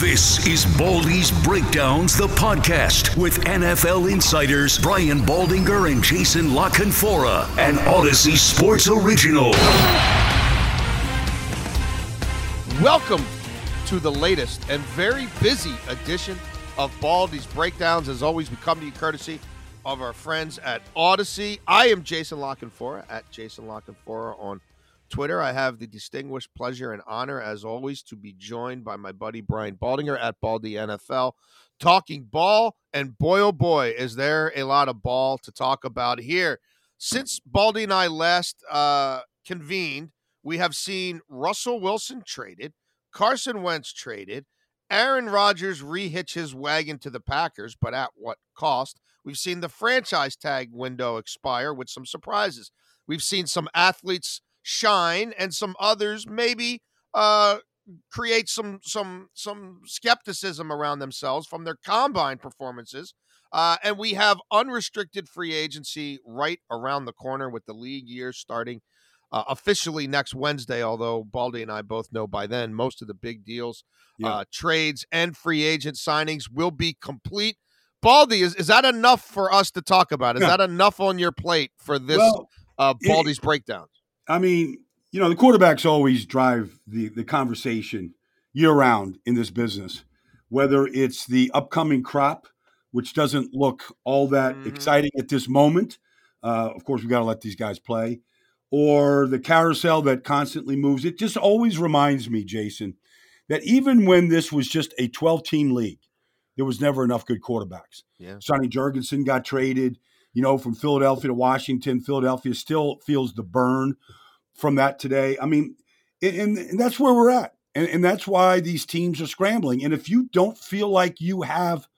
This is Baldy's Breakdowns, the podcast with NFL insiders Brian Baldinger and Jason La Canfora, an Odyssey Sports original. Welcome to the latest and very busy edition of Baldy's Breakdowns. As always, we come to you courtesy of our friends at Odyssey. I am Jason La Canfora at Jason LaCanfora on Twitter. I have the distinguished pleasure and honor, as always, to be joined by my buddy Brian Baldinger at Baldy NFL, talking ball. And boy, oh boy, is there a lot of ball to talk about here. Since Baldy and I last uh, convened, we have seen Russell Wilson traded, Carson Wentz traded, Aaron Rodgers rehitch his wagon to the Packers, but at what cost? We've seen the franchise tag window expire with some surprises. We've seen some athletes shine and some others maybe uh, create some some some skepticism around themselves from their combine performances. Uh, and we have unrestricted free agency right around the corner with the league year starting uh, officially next Wednesday. Although Baldy and I both know by then most of the big deals, Yeah. uh, trades, and free agent signings will be complete. Baldy, is, is that enough for us to talk about? Is Yeah. that enough on your plate for this Well, uh, it- Baldy's breakdown? I mean, you know, the quarterbacks always drive the the conversation year round in this business, whether it's the upcoming crop, which doesn't look all that Mhm. exciting at this moment. Uh, of course, we got to let these guys play, or the carousel that constantly moves. It just always reminds me, Jason, that even when this was just a 12 team league, there was never enough good quarterbacks. Yeah. Sonny Jurgensen got traded, you know, from Philadelphia to Washington. Philadelphia still feels the burn from that today. I mean, and, and that's where we're at. And, and that's why these teams are scrambling. And if you don't feel like you have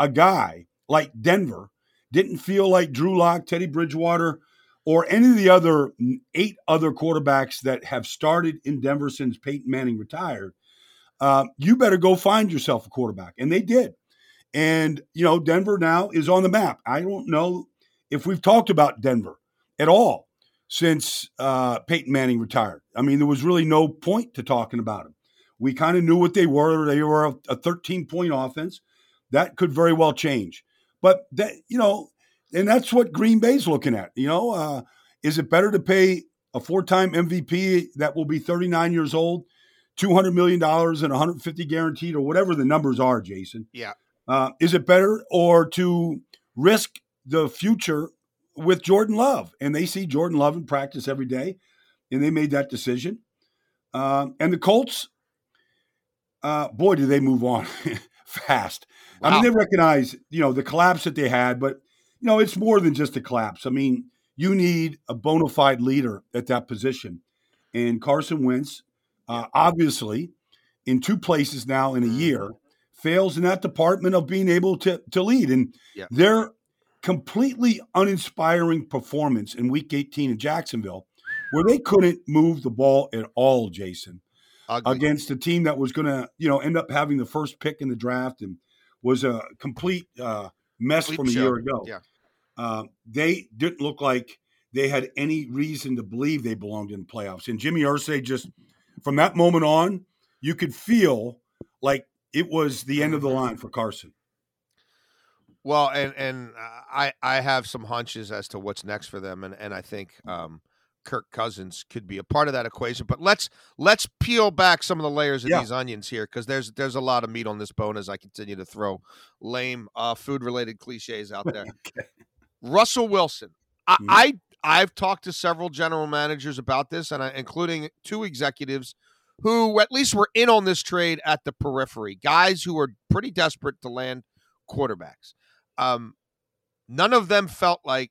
a guy like Denver, didn't feel like Drew Lock, Teddy Bridgewater, or any of the other eight other quarterbacks that have started in Denver since Peyton Manning retired, uh, you better go find yourself a quarterback. And they did. And, you know, Denver now is on the map. I don't know if we've talked about Denver at all since uh, Peyton Manning retired. I mean, there was really no point to talking about them. We kind of knew what they were. They were a, a 13 point offense. That could very well change. But that, you know, and that's what Green Bay's looking at. You know, uh, is it better to pay a four-time MVP that will be 39 years old, 200 million dollars and 150 guaranteed, or whatever the numbers are, Jason? Yeah. Uh, is it better or to risk the future with Jordan Love? And they see Jordan Love in practice every day, and they made that decision. Um, and the Colts, uh, boy, did they move on fast. I mean, they recognize, you know, the collapse that they had, but you know, it's more than just a collapse. I mean, you need a bona fide leader at that position, and Carson Wentz, uh, obviously, in two places now in a year, fails in that department of being able to to lead, and Yeah. their completely uninspiring performance in Week 18 in Jacksonville, where they couldn't move the ball at all, Jason Ugly. against a team that was going to, you know, end up having the first pick in the draft and was a complete uh, mess Sleep from a show. year ago. Yeah. Uh, they didn't look like they had any reason to believe they belonged in the playoffs. And Jimmy Irsay just, from that moment on, you could feel like it was the end of the line for Carson. Well, and and uh, I I have some hunches as to what's next for them, and and I think um, Kirk Cousins could be a part of that equation. But let's let's peel back some of the layers of Yeah. these onions here because there's there's a lot of meat on this bone as I continue to throw lame uh, food related cliches out there. Okay. Russell Wilson. I, Mhm. I I've talked to several general managers about this, and I, including two executives who at least were in on this trade at the periphery, guys who were pretty desperate to land quarterbacks. Um, none of them felt like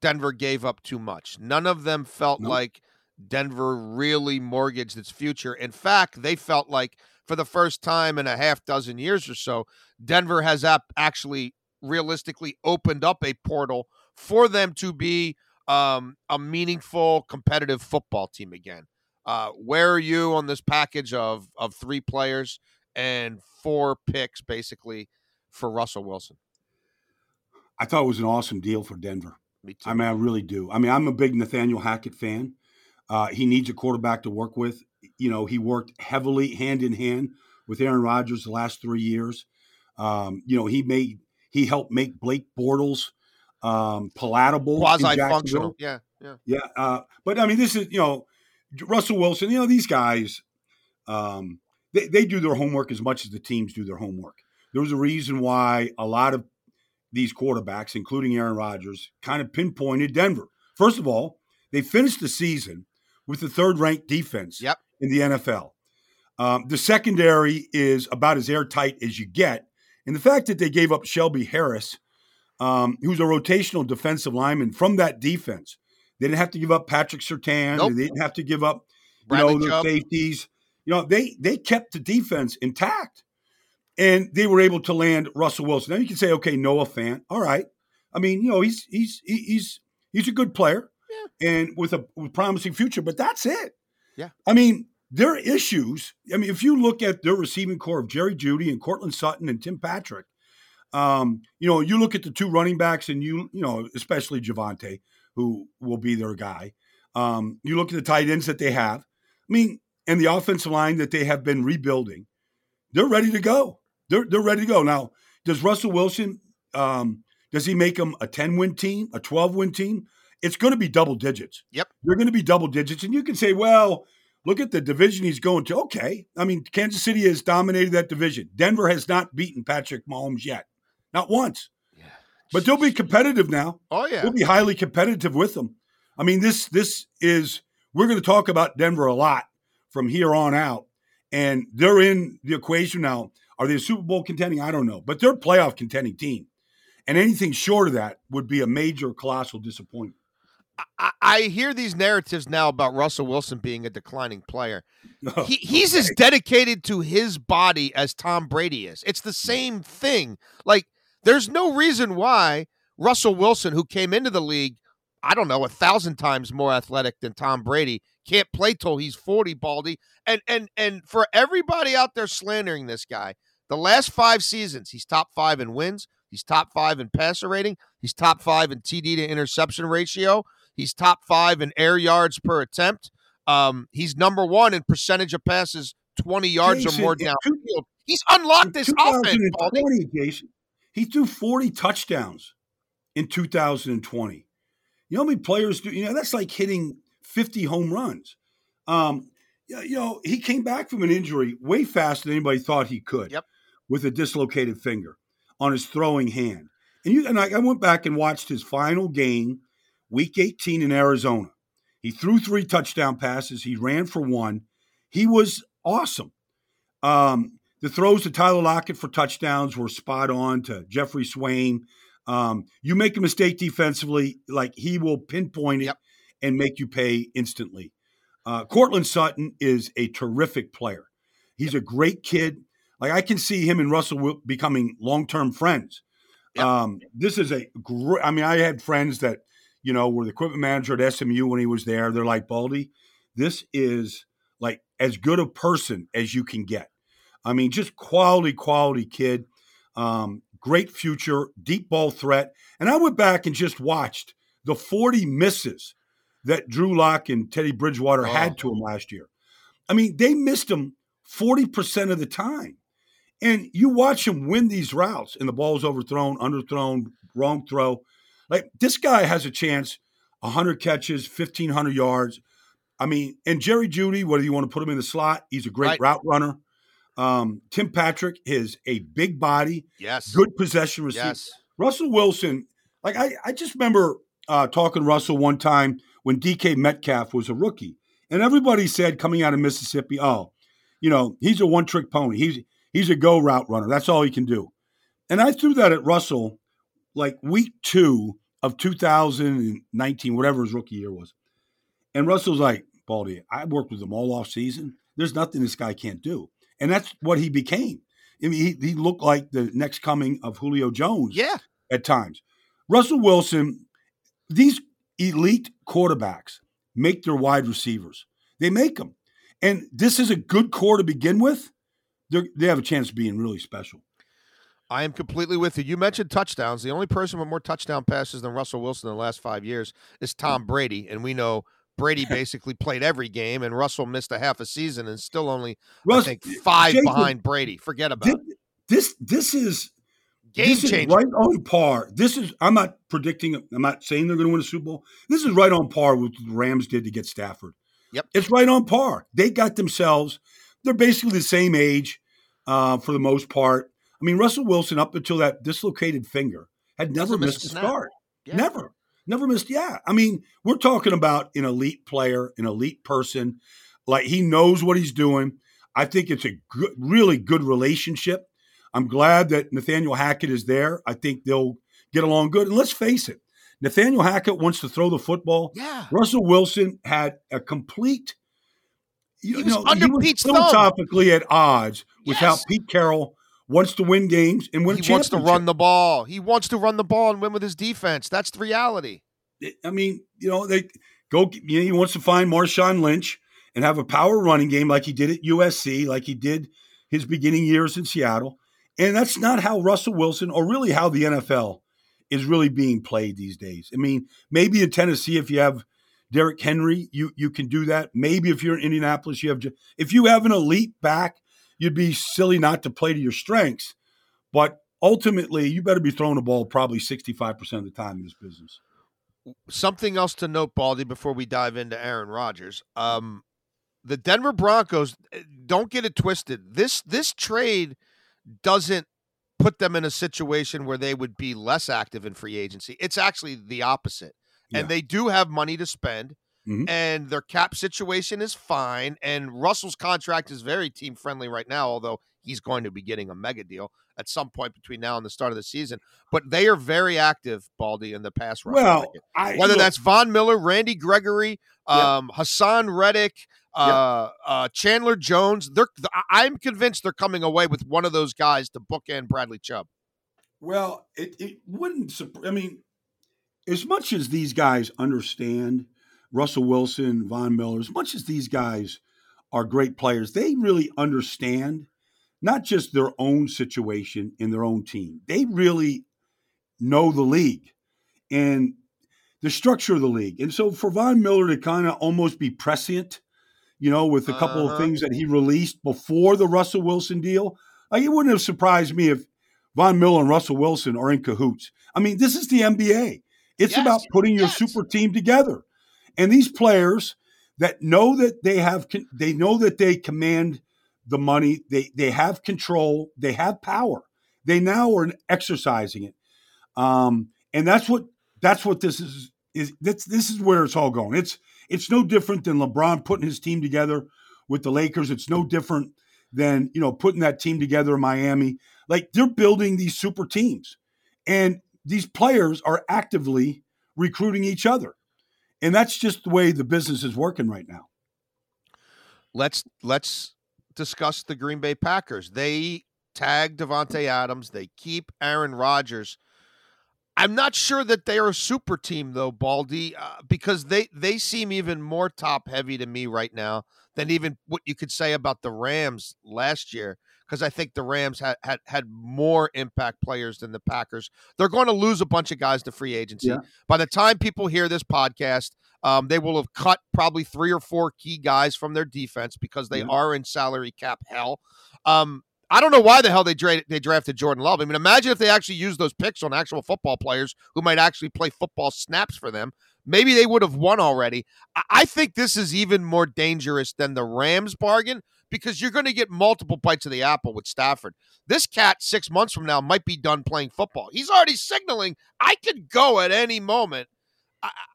Denver gave up too much. None of them felt Nope. like Denver really mortgaged its future. In fact, they felt like for the first time in a half dozen years or so, Denver has ap- actually realistically opened up a portal for them to be um, a meaningful competitive football team again. Uh, where are you on this package of of three players and four picks, basically, for Russell Wilson? I thought it was an awesome deal for Denver. Me too. I mean, I really do. I mean, I'm a big Nathaniel Hackett fan. Uh, he needs a quarterback to work with. You know, he worked heavily hand in hand with Aaron Rodgers the last three years. Um, you know, he made he helped make Blake Bortles um, palatable, quasi functional. Yeah, yeah. Yeah, uh, but I mean, this is you know Russell Wilson. You know these guys, um, they they do their homework as much as the teams do their homework. There's a reason why a lot of these quarterbacks, including Aaron Rodgers, kind of pinpointed Denver. First of all, they finished the season with the third-ranked defense Yep. in the NFL. Um, the secondary is about as airtight as you get, and the fact that they gave up Shelby Harris, um, who's a rotational defensive lineman from that defense, they didn't have to give up Patrick Surtain. Nope. They didn't have to give up you Bradley know, their Chubb. safeties. You know, they they kept the defense intact, and they were able to land Russell Wilson. Now you can say, okay, Noah Fant, all right. I mean, you know, he's he's he's he's a good player, and with a with promising future, but that's it. Yeah. I mean, their issues. I mean, if you look at their receiving corps of Jerry Jeudy and Courtland Sutton and Tim Patrick, um, you know, you look at the two running backs, and you you know, especially Javonte, who will be their guy. Um, you look at the tight ends that they have. I mean, and the offensive line that they have been rebuilding. They're ready to go. They're they're ready to go. Now, does Russell Wilson um, does he make them a 10 win team, a 12 win team? It's going to be double digits. Yep. They're going to be double digits. And you can say, well, look at the division he's going to. Okay. I mean, Kansas City has dominated that division. Denver has not beaten Patrick Mahomes yet. Not once. Yeah. But they'll be competitive now. Oh yeah. We'll be highly competitive with them. I mean, this this is we're going to talk about Denver a lot from here on out, and they're in the equation now. Are they a Super Bowl contending? I don't know, but they're a playoff contending team, and anything short of that would be a major, colossal disappointment. I, I hear these narratives now about Russell Wilson being a declining player. He, he's as dedicated to his body as Tom Brady is. It's the same thing. Like, there's no reason why Russell Wilson, who came into the league, I don't know, a thousand times more athletic than Tom Brady, can't play till he's 40, Baldy. And and and for everybody out there slandering this guy, the last five seasons, he's top five in wins, he's top five in passer rating, he's top five in TD to interception ratio, he's top five in air yards per attempt. Um, he's number one in percentage of passes 20 yards Jason, or more downfield. two- He's unlocked this offense, Jason, he threw 40 touchdowns in 2020. You know how many players do? You know that's like hitting 50 home runs. Um, you you know he came back from an injury way faster than anybody thought he could. Yep. With a dislocated finger on his throwing hand, and you and I, I went back and watched his final game, Week 18 in Arizona. He threw three touchdown passes. He ran for one. He was awesome. Um, the throws to Tyler Lockett for touchdowns were spot on to Jeffrey Swain. Um, you make a mistake defensively, like he will pinpoint it Yep. and make you pay instantly. Uh, Courtland Sutton is a terrific player. He's a great kid. Like I can see him and Russell becoming long term friends. Yep. Um, this is a great. I mean, I had friends that you know were the equipment manager at SMU when he was there. They're like Baldy. This is like as good a person as you can get. I mean, just quality, quality kid. Um, great future, deep ball threat. And I went back and just watched the 40 misses that Drew Lock and Teddy Bridgewater Oh. had to him last year. I mean, they missed him 40% of the time. And you watch him win these routes, and the ball's overthrown, underthrown, wrong throw. Like this guy has a chance. 100 catches, 1,500 yards. I mean, and Jerry Jeudy, whether you want to put him in the slot, he's a great Right. route runner. Um, Tim Patrick is a big body, Yes. good possession receiver. Yes. Russell Wilson, like I, I just remember uh, talking to Russell one time when DK Metcalf was a rookie, and everybody said coming out of Mississippi, oh, you know, he's a one trick pony. He's he's a go route runner. That's all he can do. And I threw that at Russell like week two of 2019, whatever his rookie year was. And Russell's like, Baldy, I worked with him all off season. There's nothing this guy can't do. And that's what he became. I mean, he, he looked like the next coming of Julio Jones Yeah. at times. Russell Wilson, these elite quarterbacks make their wide receivers. They make them. And this is a good core to begin with. They're, have a chance of being really special. I am completely with you. You mentioned touchdowns. The only person with more touchdown passes than Russell Wilson in the last five years is Tom Brady. And we know Brady basically played every game, and Russell missed a half a season and still only, Russ, I think, five behind Brady. Forget about thi- it. This this is Game this is changer. right on par. This is I'm not predicting. I'm not saying they're going to win a Super Bowl. This is right on par with what the Rams did to get Stafford. Yep. it's right on par. They got themselves. They're basically the same age uh, for the most part. I mean, Russell Wilson up until that dislocated finger had never missed missed a a start. Yeah. Never, never missed. Yeah, I mean, we're talking about an elite player, an elite person. Like he knows what he's doing. I think it's a good, really good relationship. I'm glad that Nathaniel Hackett is there. I think they'll get along good. And let's face it, Nathaniel Hackett wants to throw the football. Yeah. Russell Wilson had a complete. You He was know, under he was Pete's thumb. philosophically at odds with how Pete Carroll wants to win games and win. He wants to run the ball. He wants to run the ball and win with his defense. That's the reality. I mean, you know, they go. You know, he wants to find Marshawn Lynch and have a power running game like he did at USC, like he did his beginning years in Seattle. And that's not how Russell Wilson, or really how the NFL, is really being played these days. I mean, maybe in Tennessee, if you have Derrick Henry, you you can do that. Maybe if you're in Indianapolis, you have if you have an elite back, you'd be silly not to play to your strengths. But ultimately, you better be throwing the ball probably 65% of the time in this business. Something else to note, Baldy, before we dive into Aaron Rodgers. Um, the Denver Broncos, eh, don't get it twisted. This this trade doesn't put them in a situation where they would be less active in free agency. It's actually the opposite. Yeah. And they do have money to spend. Mhm. And their cap situation is fine. And Russell's contract is very team friendly right now, although he's going to be getting a mega deal at some point between now and the start of the season. But they are very active, Baldy, in the pass rush. Well, I, whether look, that's Von Miller, Randy Gregory, um, Haason Reddick, uh, uh, Chandler Jones. They're I'm convinced they're coming away with one of those guys to bookend Bradley Chubb. well, it, it wouldn't. I mean, as much as these guys understand Russell Wilson, Von Miller, as much as these guys are great players, they really understand not just their own situation in their own team. They really know the league and the structure of the league. And so for Von Miller to kind of almost be prescient, you know, with a couple Uh-huh. of things that he released before the Russell Wilson deal, like, it wouldn't have surprised me if Von Miller and Russell Wilson are in cahoots. I mean, this is the NBA. It's Yes, about putting your yes. super team together. And these players that know that they have they know that they command the money, they they have control, they have power. They now are exercising it. Um, and that's what that's what this is is this this is where it's all going. It's it's no different than LeBron putting his team together with the Lakers. It's no different than, you know, putting that team together in Miami. Like they're building these super teams. And these players are actively recruiting each other. And that's just the way the business is working right now. Let's let's discuss the Green Bay Packers. They tag Davante Adams. They keep Aaron Rodgers. I'm not sure that they are a super team though, Baldy, uh, because they they seem even more top heavy to me right now than even what you could say about the Rams last year. Because I think the Rams had, had had more impact players than the Packers. They're going to lose a bunch of guys to free agency. Yeah. By the time people hear this podcast, um, they will have cut probably three or four key guys from their defense because they Yeah. are in salary cap hell. Um, I don't know why the hell they dra- they drafted Jordan Love. I mean, imagine if they actually used those picks on actual football players who might actually play football snaps for them. maybe they would have won already. I think this is even more dangerous than the Rams bargain because you're going to get multiple bites of the apple with Stafford. This cat, six months from now, might be done playing football. He's already signaling, I could go at any moment.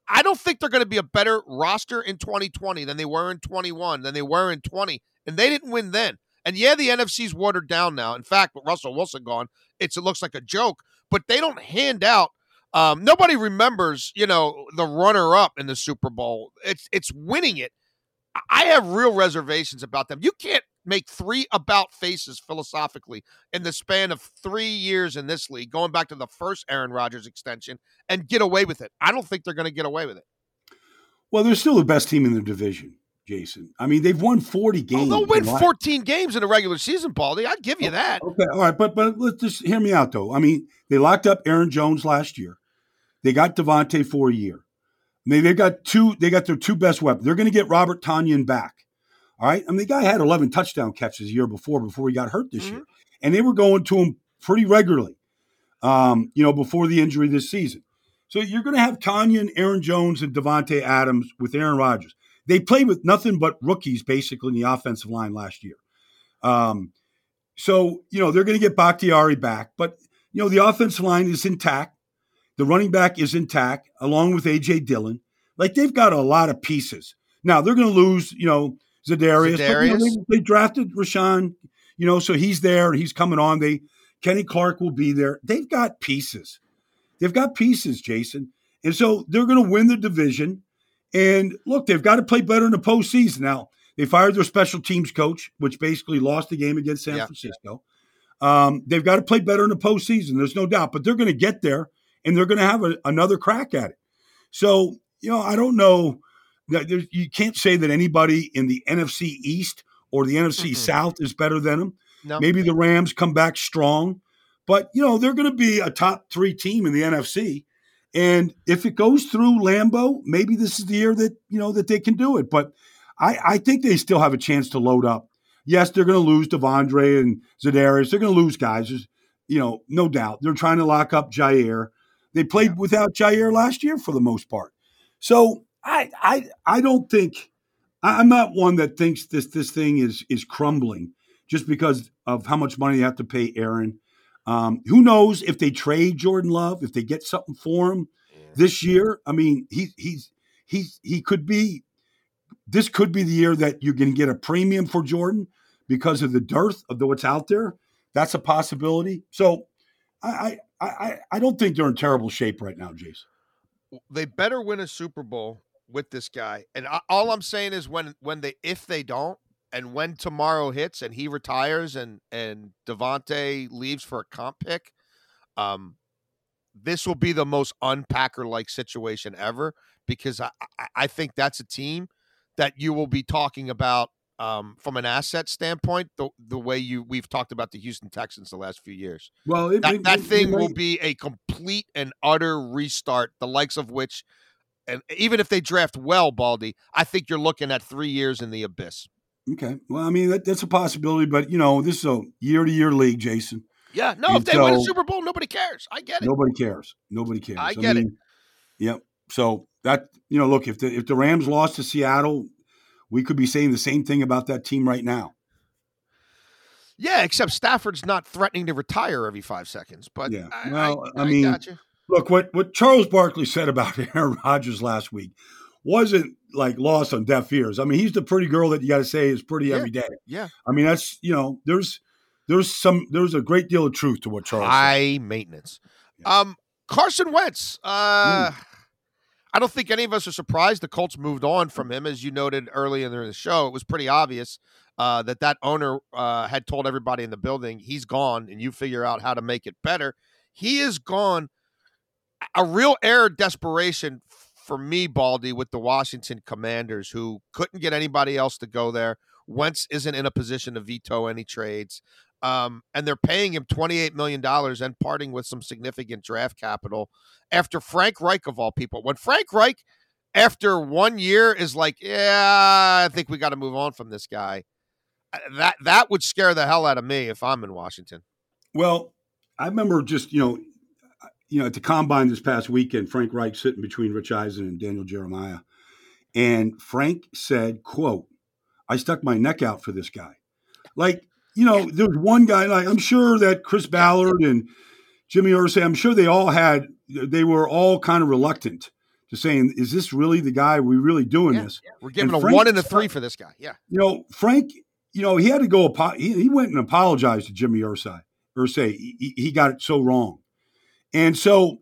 I, don't think they're going to be a better roster in 2020 than they were in 21, than they were in 20. And they didn't win then. And yeah, the NFC's watered down now. In fact, with Russell Wilson gone, it's it looks like a joke. But they don't hand out. Um, nobody remembers, you know, the runner-up in the Super Bowl. It's it's winning it. I have real reservations about them. You can't make three about faces philosophically in the span of three years in this league, going back to the first Aaron Rodgers extension, and get away with it. I don't think they're going to get away with it. Well, they're still the best team in the division. Jason. I mean, they've won 40 games. Oh, they'll win 14 games in a regular season, Baldy. I'd give you oh, that. Okay, all right, but but let's just hear me out though. I mean, they locked up Aaron Jones last year. They got Davante for a year. They they've got two. They got their two best weapons. They're going to get Robert Tonyan back. All right, I mean, the guy had 11 touchdown catches a year before before he got hurt this mm-hmm. year, and they were going to him pretty regularly. Um, you know, before the injury this season. So you're going to have Tonyan, Aaron Jones, and Davante Adams with Aaron Rodgers. They played with nothing but rookies basically in the offensive line last year. Um, so, you know, they're going to get Bakhtiari back, but, you know, the offensive line is intact. The running back is intact, along with A.J. Dillon. Like, they've got a lot of pieces. Now, they're going to lose, you know, Za'Darius. But, you know, they, they, drafted Rashan, you know, so he's there. He's coming on. They Kenny Clark will be there. They've got pieces. They've got pieces, Jason. And so they're going to win the division. And look, they've got to play better in the postseason. Now, they fired their special teams coach, which basically lost the game against San yeah. Francisco. Um, they've got to play better in the postseason. There's no doubt, but they're going to get there and they're going to have a, another crack at it. So, you know, I don't know. You can't say that anybody in the NFC East or the NFC mm-hmm. South is better than them. No. Maybe the Rams come back strong, but, you know, they're going to be a top three team in the NFC. And if it goes through Lambeau, maybe this is the year that you know that they can do it. But I, I think they still have a chance to load up. Yes, they're going to lose De'Vondre and Za'Darius. They're going to lose guys. There's, you know, no doubt. They're trying to lock up Jaire. They played yeah. without Jaire last year for the most part. So I I I don't think I'm not one that thinks this this thing is is crumbling just because of how much money they have to pay Aaron um, who knows if they trade Jordan Love, if they get something for him this year? I mean, he he's he's he could be. This could be the year that you're going to get a premium for Jordan because of the dearth of the, what's out there. That's a possibility. So, I I I don't think they're in terrible shape right now, Jason. They better win a Super Bowl with this guy. And all I'm saying is when when they if they don't, and when tomorrow hits and he retires and and Davante leaves for a comp pick, um, this will be the most unpacker like situation ever because I, I think that's a team that you will be talking about um, from an asset standpoint, the the way you we've talked about the Houston Texans the last few years. Well, it, that, it, that it, thing will be a complete and utter restart, the likes of which, and even if they draft well, Baldy, I think you're looking at three years in the abyss. Okay. Well, I mean, that, that's a possibility, but, you know, this is a year to year league, Jason. Yeah. No, and if they so, win a Super Bowl, nobody cares. I get it. Nobody cares. Nobody cares. I get I mean, it. Yep. So that, you know, look, if the, if the Rams lost to Seattle, we could be saying the same thing about that team right now. Yeah, except Stafford's not threatening to retire every five seconds. But yeah, I, well, I, I mean, look what what Charles Barkley said about Aaron Rodgers last week wasn't like lost on deaf ears. I mean, he's the pretty girl that you got to say is pretty yeah. every day. Yeah. I mean, that's you know, there's there's some there's a great deal of truth to what Charles. High said. maintenance. Yeah. Um, Carson Wentz. Uh, mm. I don't think any of us are surprised the Colts moved on from him, as you noted early in the show. It was pretty obvious uh, that that owner uh, had told everybody in the building he's gone, and you figure out how to make it better. He is gone. A real air of desperation for me, Baldy, with the Washington Commanders, who couldn't get anybody else to go there. Wentz isn't in a position to veto any trades. Um, and they're paying him $28 million and parting with some significant draft capital after Frank Reich, of all people. When Frank Reich, after one year, is like, yeah, I think we got to move on from this guy, uh, that, that would scare the hell out of me if I'm in Washington. Well, I remember just, you know, you know, at the combine this past weekend, Frank Reich sitting between Rich Eisen and Daniel Jeremiah. And Frank said, quote, I stuck my neck out for this guy. Like, you know, there was one guy, like I'm sure that Chris Ballard and Jimmy Irsay, I'm sure they all had, they were all kind of reluctant to saying, is this really the guy? Are we really doing Yeah, this? We're giving And a Frank- one and a three for this guy. Yeah. You know, Frank, you know, he had to go, he, he went and apologized to Jimmy Irsay. Irsay, he, he got it so wrong. And so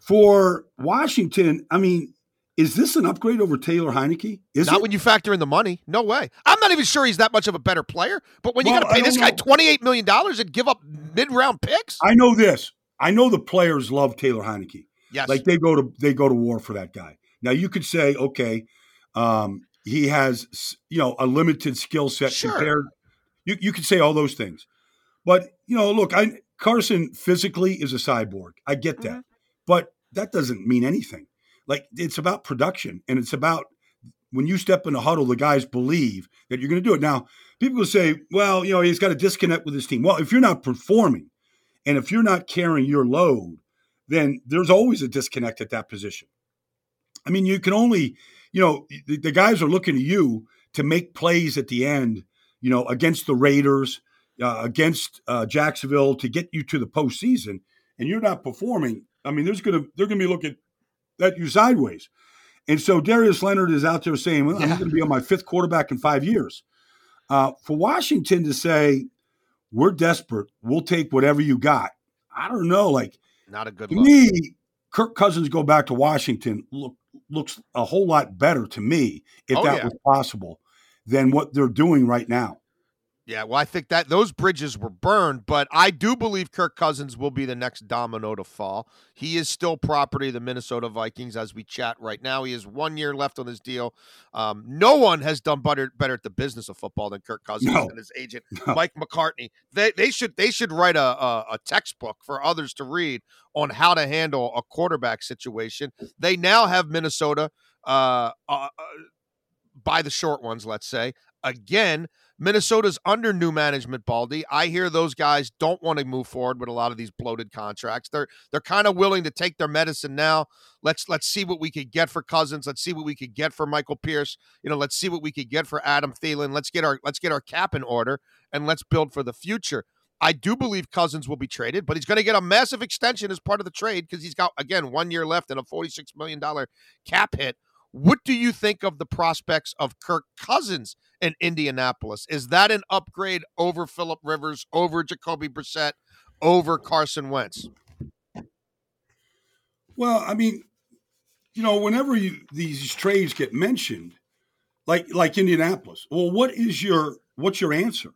for Washington, I mean, is this an upgrade over Taylor Heinicke? Is Not it? when you factor in the money. No way. I'm not even sure he's that much of a better player. But when you Well, got to pay this don't guy $28 million and give up mid round picks? I know this. I know the players love Taylor Heinicke. yes. Like they go to they go to war for that guy. Now you could say, okay, um, he has you know a limited skill set Sure. compared. You you could say all those things, but you know, look, I Carson physically is a cyborg. I get that, but that doesn't mean anything. Like it's about production, and it's about when you step in a huddle, the guys believe that you're going to do it. Now, people will say, well, you know, he's got to disconnect with his team. Well, if you're not performing, and if you're not carrying your load, then there's always a disconnect at that position. I mean, you can only, you know, the, the guys are looking to you to make plays at the end, you know, against the Raiders, uh, against uh, Jacksonville to get you to the postseason, and you're not performing. I mean, there's gonna they're gonna be looking at you sideways. And so Darius Leonard is out there saying, "Well, I'm going to be on my fifth quarterback in five years." Uh, for Washington to say, "We're desperate. We'll take whatever you got," I don't know. Like not a good to look. me, Kirk Cousins go back to Washington look, looks a whole lot better to me if Oh, that yeah. was possible than what they're doing right now. Yeah, well, I think that those bridges were burned, but I do believe Kirk Cousins will be the next domino to fall. He is still property of the Minnesota Vikings as we chat right now. He has one year left on his deal. Um, no one has done better better at the business of football than Kirk Cousins No. and his agent No. Mike McCartney. They they should they should write a, a a textbook for others to read on how to handle a quarterback situation. They now have Minnesota uh, uh, uh, by the short ones, let's say. Again, Minnesota's under new management, Baldy. I hear those guys don't want to move forward with a lot of these bloated contracts. They're they're kind of willing to take their medicine now. Let's let's see what we could get for Cousins. Let's see what we could get for Michael Pierce. You know, let's see what we could get for Adam Thielen. Let's get our let's get our cap in order and let's build for the future. I do believe Cousins will be traded, but he's going to get a massive extension as part of the trade because he's got again one year left and a forty-six million dollar cap hit. What do you think of the prospects of Kirk Cousins in Indianapolis? Is that an upgrade over Philip Rivers, over Jacoby Brissett, over Carson Wentz? Well, I mean, you know, whenever you these trades get mentioned, like like Indianapolis, well, what is your what's your answer?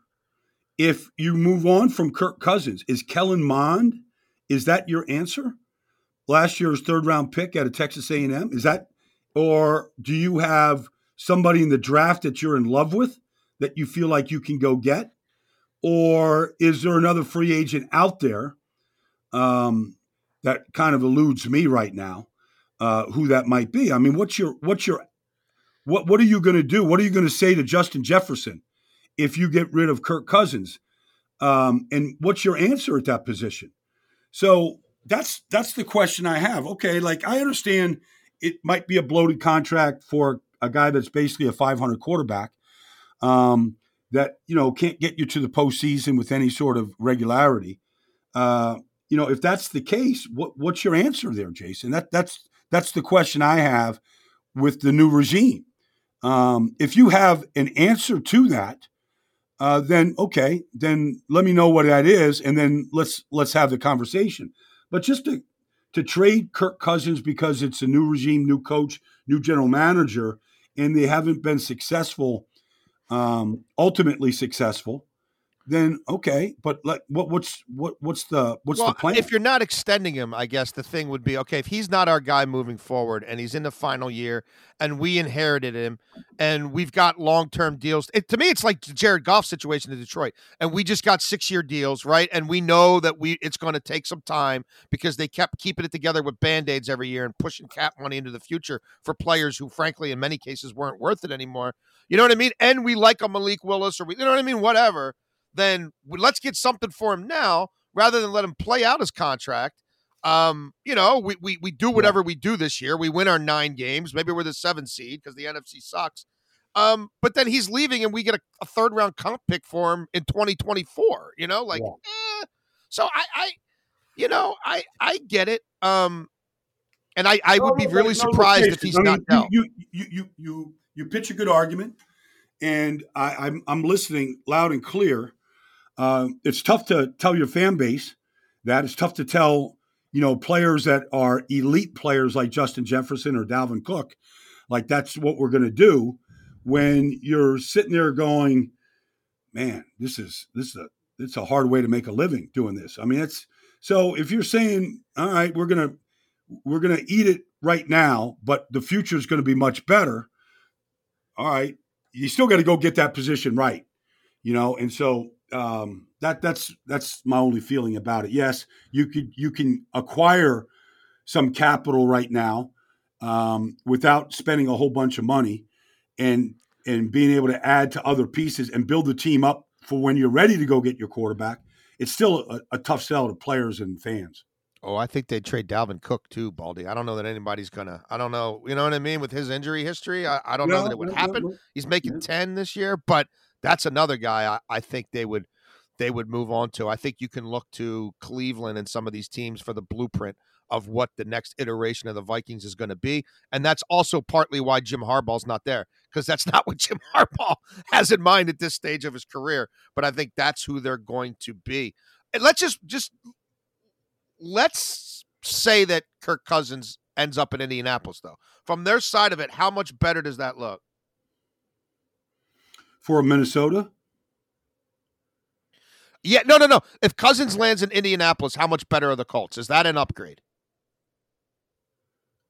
If you move on from Kirk Cousins, is Kellen Mond? Is that your answer? Last year's third round pick out of Texas A and M is that, or do you have somebody in the draft that you're in love with that you feel like you can go get, or is there another free agent out there? Um, that kind of eludes me right now. Uh, who that might be? I mean, what's your what's your what what are you going to do? What are you going to say to Justin Jefferson if you get rid of Kirk Cousins? Um, and what's your answer at that position? So that's that's the question I have. Okay, like I understand it might be a bloated contract for a guy that's basically a 500 quarterback um, that you know can't get you to the postseason with any sort of regularity. Uh, you know, if that's the case, what what's your answer there, Jason? That that's that's the question I have with the new regime. Um, if you have an answer to that, uh, then okay, then let me know what that is, and then let's let's have the conversation. But just to to trade Kirk Cousins because it's a new regime, new coach, new general manager, and they haven't been successful, um, ultimately successful, then okay. But like, what what's what what's the what's well, the plan? if you're not extending him, I guess the thing would be okay if he's not our guy moving forward and he's in the final year and we inherited him and we've got long term deals. It, to me, it's like the Jared Goff situation in Detroit, and we just got six year deals, right? And we know that we it's going to take some time because they kept keeping it together with band aids every year and pushing cap money into the future for players who, frankly, in many cases weren't worth it anymore. You know what I mean? And we like a Malik Willis or we, you know what I mean? Whatever. Then let's get something for him now rather than let him play out his contract Um, you know, we we, we do whatever yeah. we do this year. We win our nine games. Maybe we're the seven seed because the NFC sucks. Um, but then he's leaving, and we get a, a, third round comp pick for him in 2024. You know, like, yeah. eh. so I, I, you know, I I get it. Um, and I I would be really surprised if he's I mean, not. You, you you you you pitch a good argument, and I, I'm I'm listening loud and clear. Uh, it's tough to tell your fan base that. It's tough to tell you know players that are elite players like Justin Jefferson or Dalvin Cook, like that's what we're going to do when you're sitting there going, man, this is this is a it's a hard way to make a living doing this. I mean, it's so if you're saying, all right, we're gonna we're gonna eat it right now, but the future is going to be much better. All right, you still got to go get that position right, you know. And so um, that that's that's my only feeling about it. Yes, you could you can acquire some capital right now um, without spending a whole bunch of money and and being able to add to other pieces and build the team up for when you're ready to go get your quarterback, it's still a, a tough sell to players and fans. Oh, I think they'd trade Dalvin Cook too, Baldy. I don't know that anybody's gonna. I don't know. You know what I mean with his injury history. I, I don't know that it would happen. He's making ten this year, but that's another guy I, I think they would they would move on to. I think you can look to Cleveland and some of these teams for the blueprint of what the next iteration of the Vikings is going to be. And that's also partly why Jim Harbaugh's not there, because that's not what Jim Harbaugh has in mind at this stage of his career. But I think that's who they're going to be. And let's just just let's say that Kirk Cousins ends up in Indianapolis, though. From their side of it, how much better does that look? For Minnesota? Yeah, no, no, no. If Cousins lands in Indianapolis, how much better are the Colts? Is that an upgrade?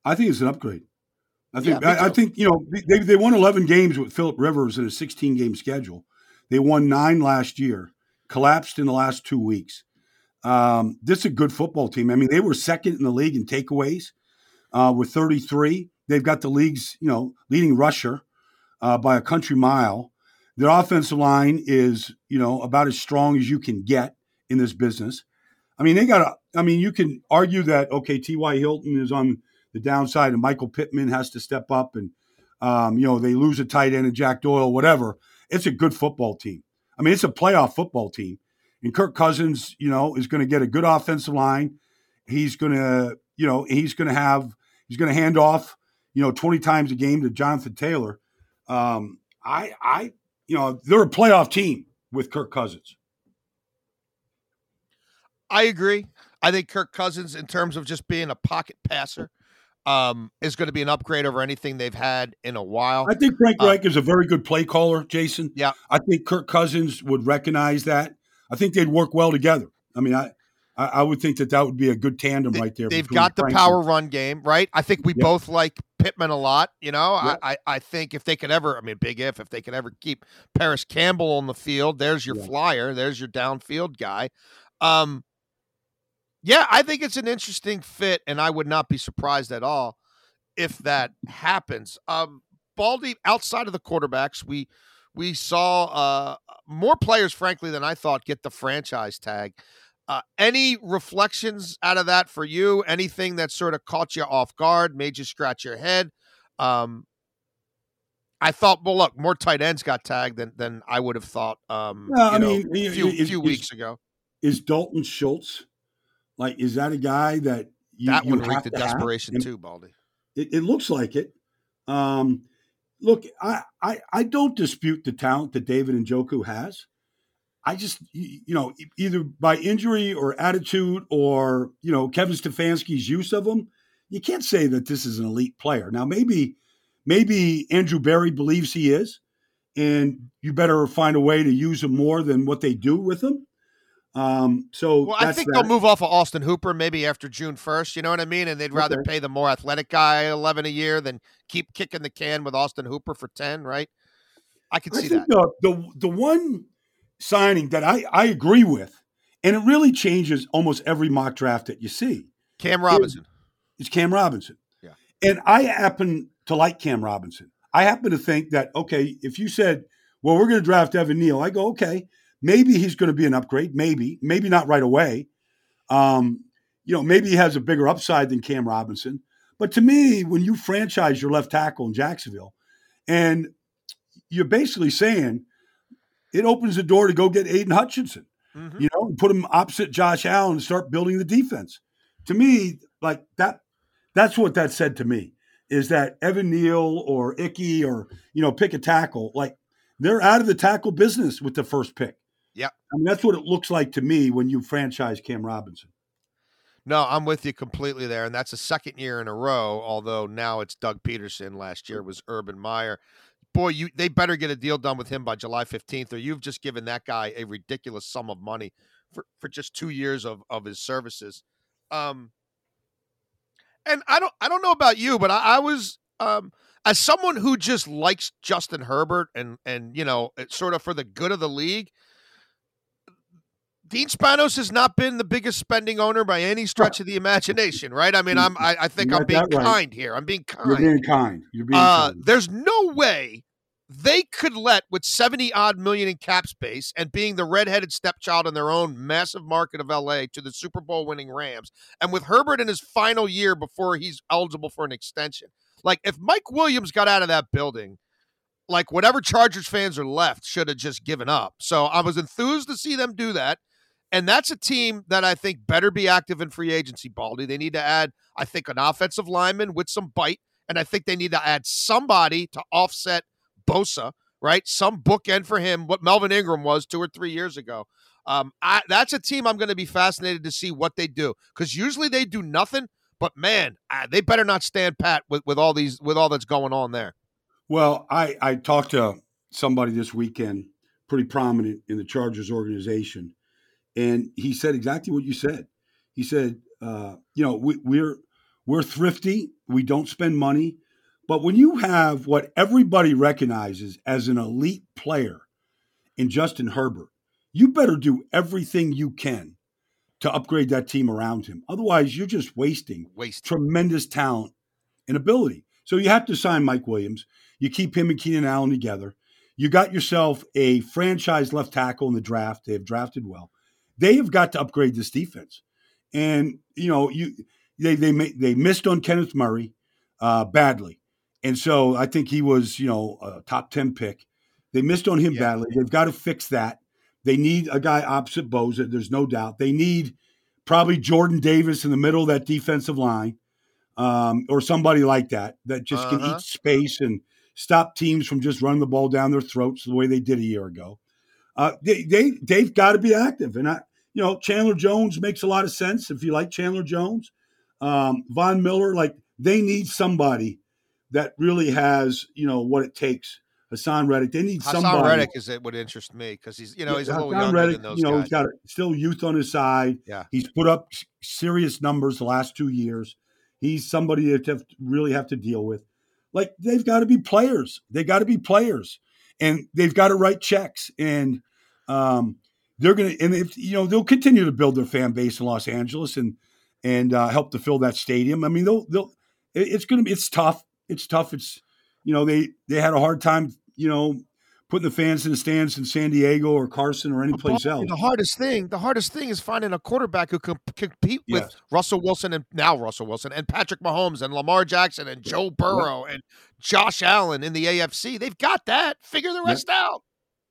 I think it's an upgrade. I think yeah, I, I, think you know they they won 11 games with Philip Rivers in a 16 game schedule. They won nine last year, collapsed in the last two weeks. Um, this is a good football team. I mean, they were second in the league in takeaways uh, with 33. They've got the league's you know leading rusher uh, by a country mile. Their offensive line is you know about as strong as you can get in this business. I mean, they got. A, I mean, you can argue that okay, T.Y. Hilton is on the downside, and Michael Pittman has to step up, and um, you know they lose a tight end and Jack Doyle, whatever. It's a good football team. I mean, it's a playoff football team, and Kirk Cousins, you know, is going to get a good offensive line. He's going to, you know, he's going to have, he's going to hand off, you know, twenty times a game to Jonathan Taylor. Um, I, I, you know, they're a playoff team with Kirk Cousins. I agree. I think Kirk Cousins, in terms of just being a pocket passer, um, is going to be an upgrade over anything they've had in a while. I think Frank uh, Reich uh, is a very good play caller, Jason. Yeah. I think Kirk Cousins would recognize that. I think they'd work well together. I mean, I, I would think that that would be a good tandem they, right there. They've got the power run game, right? I think we both like Pittman a lot. You know, I, I, I think if they could ever, I mean, big if, if they could ever keep Parris Campbell on the field, there's your flyer, there's your downfield guy. Um, yeah, I think it's an interesting fit, and I would not be surprised at all if that happens. Um, Baldy, outside of the quarterbacks, we we saw uh, more players, frankly, than I thought get the franchise tag. Uh, any reflections out of that for you? Anything that sort of caught you off guard, made you scratch your head? Um, I thought, well, look, more tight ends got tagged than than I would have thought. Um, well, I mean, a few, is, few weeks is, ago. Is Dalton Schultz like? Is that a guy that you, that one reeked of desperation too, Baldy? It, it looks like it. Um, look, I, I I don't dispute the talent that David Njoku has. I just you know either by injury or attitude or you know Kevin Stefanski's use of him, you can't say that this is an elite player. Now maybe maybe Andrew Berry believes he is, and you better find a way to use him more than what they do with him. Um, so well, I think that. they'll move off of Austin Hooper maybe after June first. You know what I mean? And they'd rather okay. pay the more athletic guy eleven a year than keep kicking the can with Austin Hooper for ten. Right? I can see I that. The, the the one signing that I I agree with, and it really changes almost every mock draft that you see. Cam Robinson. It's Cam Robinson. Yeah. And I happen to like Cam Robinson. I happen to think that okay, if you said, "Well, we're going to draft Evan Neal," I go, "Okay." Maybe he's going to be an upgrade. Maybe, maybe not right away. Um, you know, maybe he has a bigger upside than Cam Robinson. But to me, when you franchise your left tackle in Jacksonville, and you're basically saying it opens the door to go get Aidan Hutchinson, mm-hmm. you know, and put him opposite Josh Allen and start building the defense. To me, like that, that's what that said to me is that Evan Neal or Icky or, you know, pick a tackle, like they're out of the tackle business with the first pick. Yeah. I mean, that's what it looks like to me when you franchise Cam Robinson. No, I'm with you completely there. And that's the second year in a row, although now it's Doug Pederson. Last year was Urban Meyer. Boy, you they better get a deal done with him by July 15th, or you've just given that guy a ridiculous sum of money for, for just two years of, of his services. Um and I don't I don't know about you, but I, I was um as someone who just likes Justin Herbert and and you know, it's sort of for the good of the league, Dean Spanos has not been the biggest spending owner by any stretch of the imagination, right? I mean, I'm I, I think I'm being right. kind here. I'm being kind. You're being kind. You're being uh, kind. There's no way they could let with 70 odd million in cap space and being the redheaded stepchild in their own massive market of LA to the Super Bowl winning Rams and with Herbert in his final year before he's eligible for an extension. Like if Mike Williams got out of that building, like whatever Chargers fans are left should have just given up. So I was enthused to see them do that. And that's a team that I think better be active in free agency, Baldy. They need to add, I think, an offensive lineman with some bite. And I think they need to add somebody to offset Bosa, right? Some bookend for him, what Melvin Ingram was two or three years ago. Um, I, that's a team I'm going to be fascinated to see what they do because usually they do nothing. But man, they better not stand pat with, with all these with all that's going on there. Well, I I talked to somebody this weekend, pretty prominent in the Chargers organization, and he said exactly what you said. He said, uh, you know, we, we're we're thrifty. We don't spend money. But when you have what everybody recognizes as an elite player in Justin Herbert, you better do everything you can to upgrade that team around him. Otherwise, you're just wasting Waste. tremendous talent and ability. So you have to sign Mike Williams. You keep him and Keenan Allen together. You got yourself a franchise left tackle in the draft. They have drafted well they have got to upgrade this defense. And you know, you they they they missed on Kenneth Murray uh, badly, and so I think he was you know a top ten pick. They missed on him yeah. badly. They've got to fix that. They need a guy opposite Bosa. There's no doubt. They need probably Jordan Davis in the middle of that defensive line, um, or somebody like that that just uh-huh. can eat uh-huh. space and stop teams from just running the ball down their throats the way they did a year ago. Uh, they they they've got to be active, and I, you know, Chandler Jones makes a lot of sense if you like Chandler Jones. Um, Von Miller, like they need somebody that really has you know what it takes. Haason Reddick, they need Haason somebody. Reddick is it would interest me because he's you know he's a little younger Reddick, than those You know, guys. he's got still youth on his side. Yeah, he's put up serious numbers the last two years. He's somebody that have really have to deal with. Like they've got to be players. They got to be players and they've got to write checks and um, they're going to and if you know they'll continue to build their fan base in Los Angeles and and uh, help to fill that stadium. I mean, they'll they'll it's going to be it's tough. It's tough. It's you know they they had a hard time you know putting the fans in the stands in San Diego or Carson or any place else. The hardest thing, the hardest thing is finding a quarterback who can compete with yes. Russell Wilson and now Russell Wilson and Patrick Mahomes and Lamar Jackson and Joe Burrow and Josh Allen in the AFC. They've got that. Figure the rest out.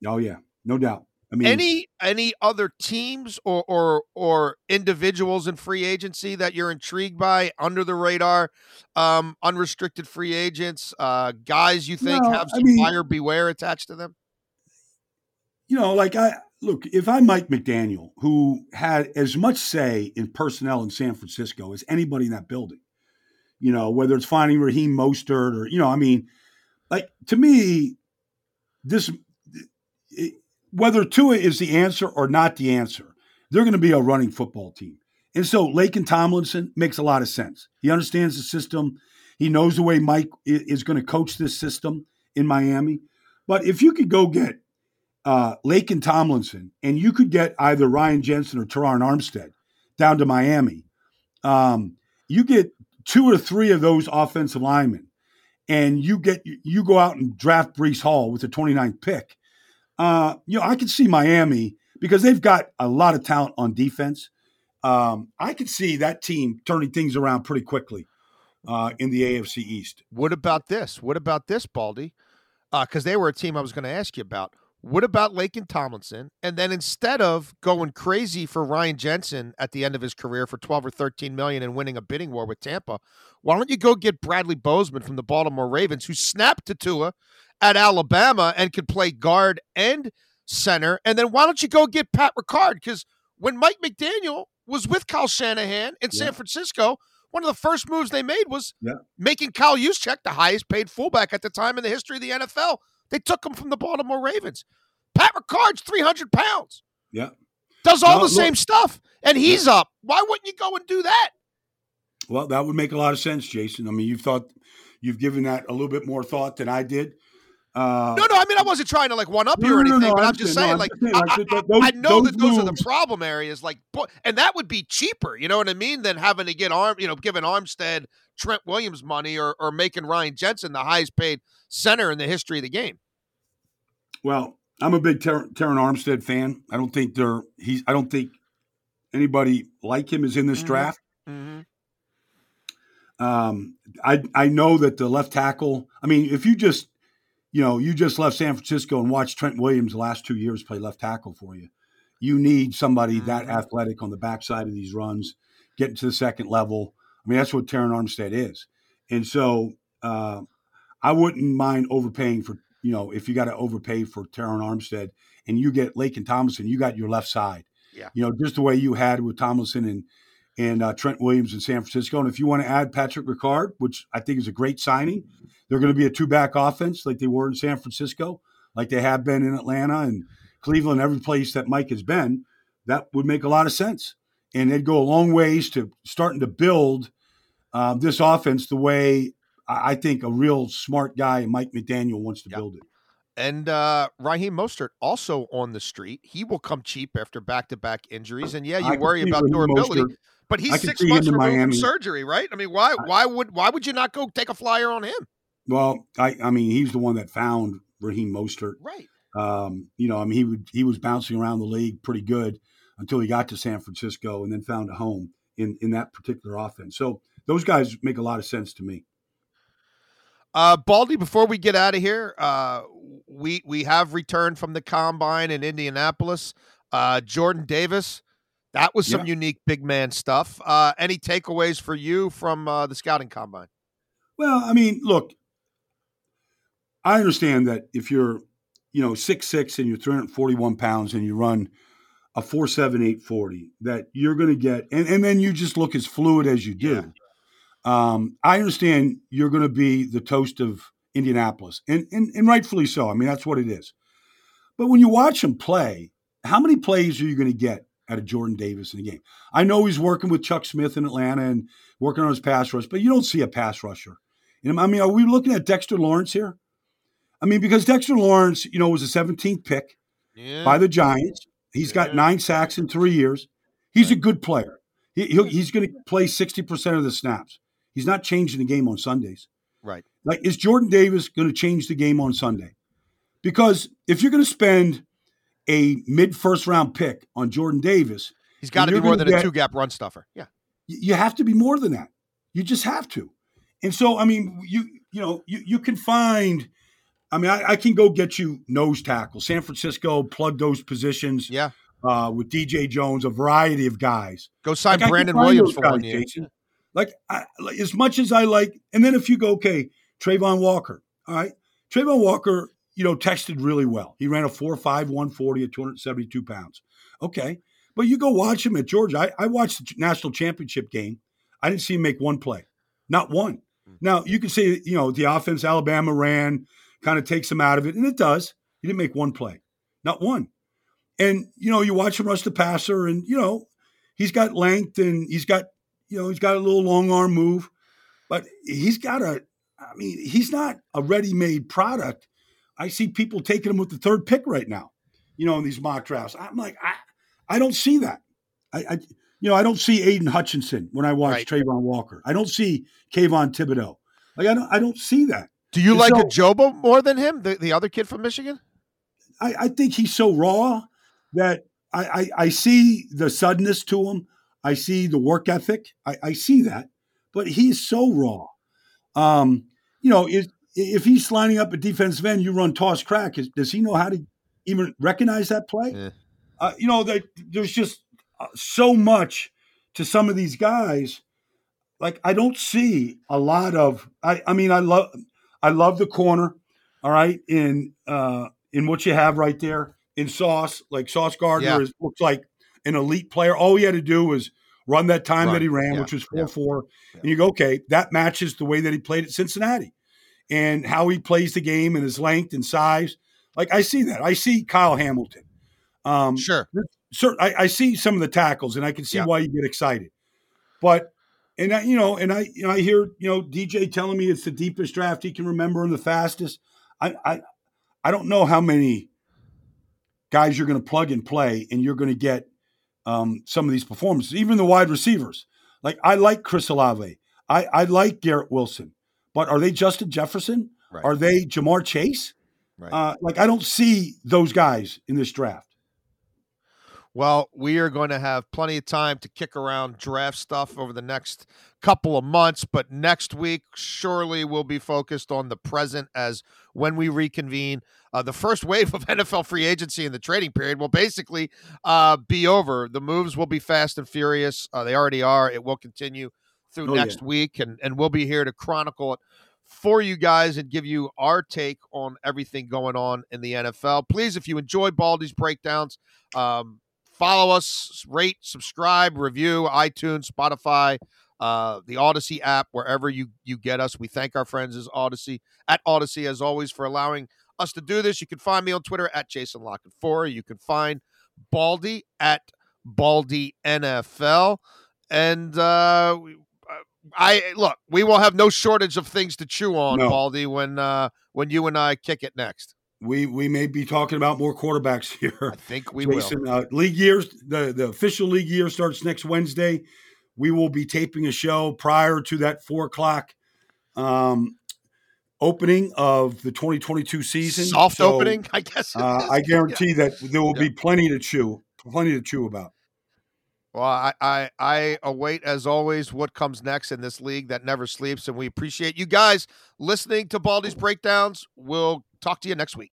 Oh yeah, no doubt. I mean, any any other teams or or or individuals in free agency that you're intrigued by under the radar, um, unrestricted free agents, uh, guys you think no, have some I mean, buyer beware attached to them? You know, like I look, if I'm Mike McDaniel, who had as much say in personnel in San Francisco as anybody in that building, you know, whether it's finding Raheem Mostert or you know, I mean, like to me, this. Whether Tua is the answer or not the answer, they're going to be a running football team. And so Laken Tomlinson makes a lot of sense. He understands the system. He knows the way Mike is going to coach this system in Miami. But if you could go get uh, and Tomlinson and you could get either Ryan Jensen or Terron Armstead down to Miami, um, you get two or three of those offensive linemen, and you get you go out and draft Breece Hall with the 29th pick uh, you know, I can see Miami because they've got a lot of talent on defense. um, I could see that team turning things around pretty quickly uh, in the AFC East. What about this? What about this, Baldy? Because uh, they were a team I was going to ask you about. What about Laken Tomlinson? And then instead of going crazy for Ryan Jensen at the end of his career for 12 or 13 million and winning a bidding war with Tampa, why don't you go get Bradley Bozeman from the Baltimore Ravens, who snapped to Tua at Alabama and could play guard and center? And then why don't you go get Pat Ricard? Because when Mike McDaniel was with Kyle Shanahan in yeah. San Francisco, one of the first moves they made was yeah. making Kyle Juszczyk the highest paid fullback at the time in the history of the NFL. They took him from the Baltimore Ravens. Pat Ricard's 300 pounds. Yeah. Does all the look, same stuff, and he's up. Why wouldn't you go and do that? Well, that would make a lot of sense, Jason. I mean, you've thought, you've given that a little bit more thought than I did. Uh, no, no. I mean, I wasn't trying to like one up you or anything, no, no, but I'm just saying, like, I, I, those, I, know that those moves. are the problem areas, like, and that would be cheaper. You know what I mean? Than having to get arm, you know, giving Armstead Trent Williams money or or making Ryan Jensen the highest paid center in the history of the game. Well, I'm a big Ter- Terron Armstead fan. I don't think there he's. I don't think anybody like him is in this mm-hmm. draft. Mm-hmm. Um, I I know that the left tackle. I mean, if you just you know, you just left San Francisco and watched Trent Williams the last two years play left tackle for you. You need somebody mm-hmm. that athletic on the backside of these runs, getting to the second level. I mean, that's what Terron Armstead is. And so uh, I wouldn't mind overpaying for, you know, if you got to overpay for Terron Armstead and you get Laken Tomlinson, you got your left side. Yeah. You know, just the way you had with Tomlinson and and uh, Trent Williams in San Francisco. And if you want to add Patrick Ricard, which I think is a great signing, they're going to be a two back offense like they were in San Francisco, like they have been in Atlanta and Cleveland, every place that Mike has been. That would make a lot of sense. And they'd go a long ways to starting to build um, this offense the way I think a real smart guy, Mike McDaniel, wants to yep. build it. And uh, Raheem Mostert also on the street. He will come cheap after back to back injuries. And yeah, you I worry about durability. Mostert but he's six months removed from surgery, right? I mean, why why would why would you not go take a flyer on him? Well, I I mean, he's the one that found Raheem Mostert. Right. Um, you know, I mean, he would he was bouncing around the league pretty good until he got to San Francisco and then found a home in in that particular offense. So those guys make a lot of sense to me. Uh, Baldy, before we get out of here, uh, we we have returned from the combine in Indianapolis. Uh, Jordan Davis that was some yeah. unique big man stuff. Uh, any takeaways for you from uh, the scouting combine? Well, I mean, look, I understand that if you're, you know, six six and you're 341 pounds and you run a four seven eight forty, that you're going to get, and, and then you just look as fluid as you do. Yeah. Um, I understand you're going to be the toast of Indianapolis, and, and and rightfully so. I mean, that's what it is. But when you watch him play, how many plays are you going to get out of Jordan Davis in the game. I know he's working with Chuck Smith in Atlanta and working on his pass rush, but you don't see a pass rusher. You know, I mean, are we looking at Dexter Lawrence here? I mean, because Dexter Lawrence, you know, was a 17th pick yeah. by the Giants. He's yeah. got nine sacks in three years. He's right. a good player. He, he's going to play 60% of the snaps. He's not changing the game on Sundays. Right. Like, is Jordan Davis going to change the game on Sunday? Because if you're going to spend a mid first round pick on Jordan Davis. He's got to be more than get, a two gap run stuffer. Yeah. You have to be more than that. You just have to. And so, I mean, you you know, you, you can find. I mean, I, I can go get you nose tackle. San Francisco plug those positions. Yeah. Uh, with DJ Jones, a variety of guys. Go sign like, Brandon Williams for guys, one year. Jason. Like, I, like, as much as I like, and then if you go, okay, Travon Walker. All right, Travon Walker you know, tested really well. He ran a 4 5 140 at 272 pounds. Okay. But you go watch him at Georgia. I, I watched the national championship game. I didn't see him make one play, not one. Hmm. Now, you can say, you know, the offense Alabama ran kind of takes him out of it, and it does. He didn't make one play, not one. And, you know, you watch him rush the passer, and, you know, he's got length and he's got, you know, he's got a little long arm move, but he's got a, I mean, he's not a ready made product I see people taking him with the third pick right now, you know, in these mock drafts. I'm like, I, I don't see that. I, I you know, I don't see Aidan Hutchinson when I watch right. Travon Walker. I don't see Kayvon Thibodeaux. Like, I don't, I don't see that. Do you and like so, Ojabo more than him, the, the other kid from Michigan? I, I think he's so raw that I, I, I see the suddenness to him. I see the work ethic. I, I see that, but he's so raw. Um, you know, if if he's lining up a defensive end, you run toss crack. Is, does he know how to even recognize that play? Yeah. Uh, you know, there's just uh, so much to some of these guys. Like I don't see a lot of. I I mean, I love I love the corner. All right, in uh, in what you have right there in Sauce, like Sauce Gardner Yeah. is looks like an elite player. All he had to do was run that time Run, that he ran, yeah, which was yeah. four four, and you go, okay, that matches the way that he played at Cincinnati, and how he plays the game and his length and size. Like I see that. I see Kyle Hamilton. Um, Sure. Sir, I, I see some of the tackles, and I can see why you get excited. But and I, you know, and I, you know, I hear you know DJ telling me it's the deepest draft he can remember and the fastest. I, I, I don't know how many guys you're going to plug and play, and you're going to get um, some of these performances. Even the wide receivers, like I like Chris Olave, I, I like Garrett Wilson, but are they Justin Jefferson? Right. Are they Ja'Marr Chase? Right. Uh, like I don't see those guys in this draft. Well, we are going to have plenty of time to kick around draft stuff over the next couple of months, but next week surely will be focused on the present as when we reconvene. Uh, the first wave of NFL free agency in the trading period will basically uh, be over. The moves will be fast and furious. Uh, they already are. It will continue through Oh, yeah. next week, and, and we'll be here to chronicle it for you guys and give you our take on everything going on in the NFL. Please, if you enjoy Baldy's breakdowns, um, follow us, rate, subscribe, review, iTunes, Spotify, uh, the Odyssey app, wherever you you get us. We thank our friends as Odyssey at Odyssey as always for allowing us to do this. You can find me on Twitter at Jason La Canfora. You can find Baldy at Baldy NFL, and uh, uh, I look. We will have no shortage of things to chew on, No. Baldy, when uh, when you and I kick it next. We we may be talking about more quarterbacks here. I think we will. Uh, league years, the, the official league year starts next Wednesday. We will be taping a show prior to that four o'clock um, opening of the 2022 season. Soft So, opening, I guess. Uh. I guarantee that there will Yeah. be plenty to chew, plenty to chew about. Well, I, I I await as always what comes next in this league that never sleeps, and we appreciate you guys listening to Baldy's breakdowns. We'll talk to you next week.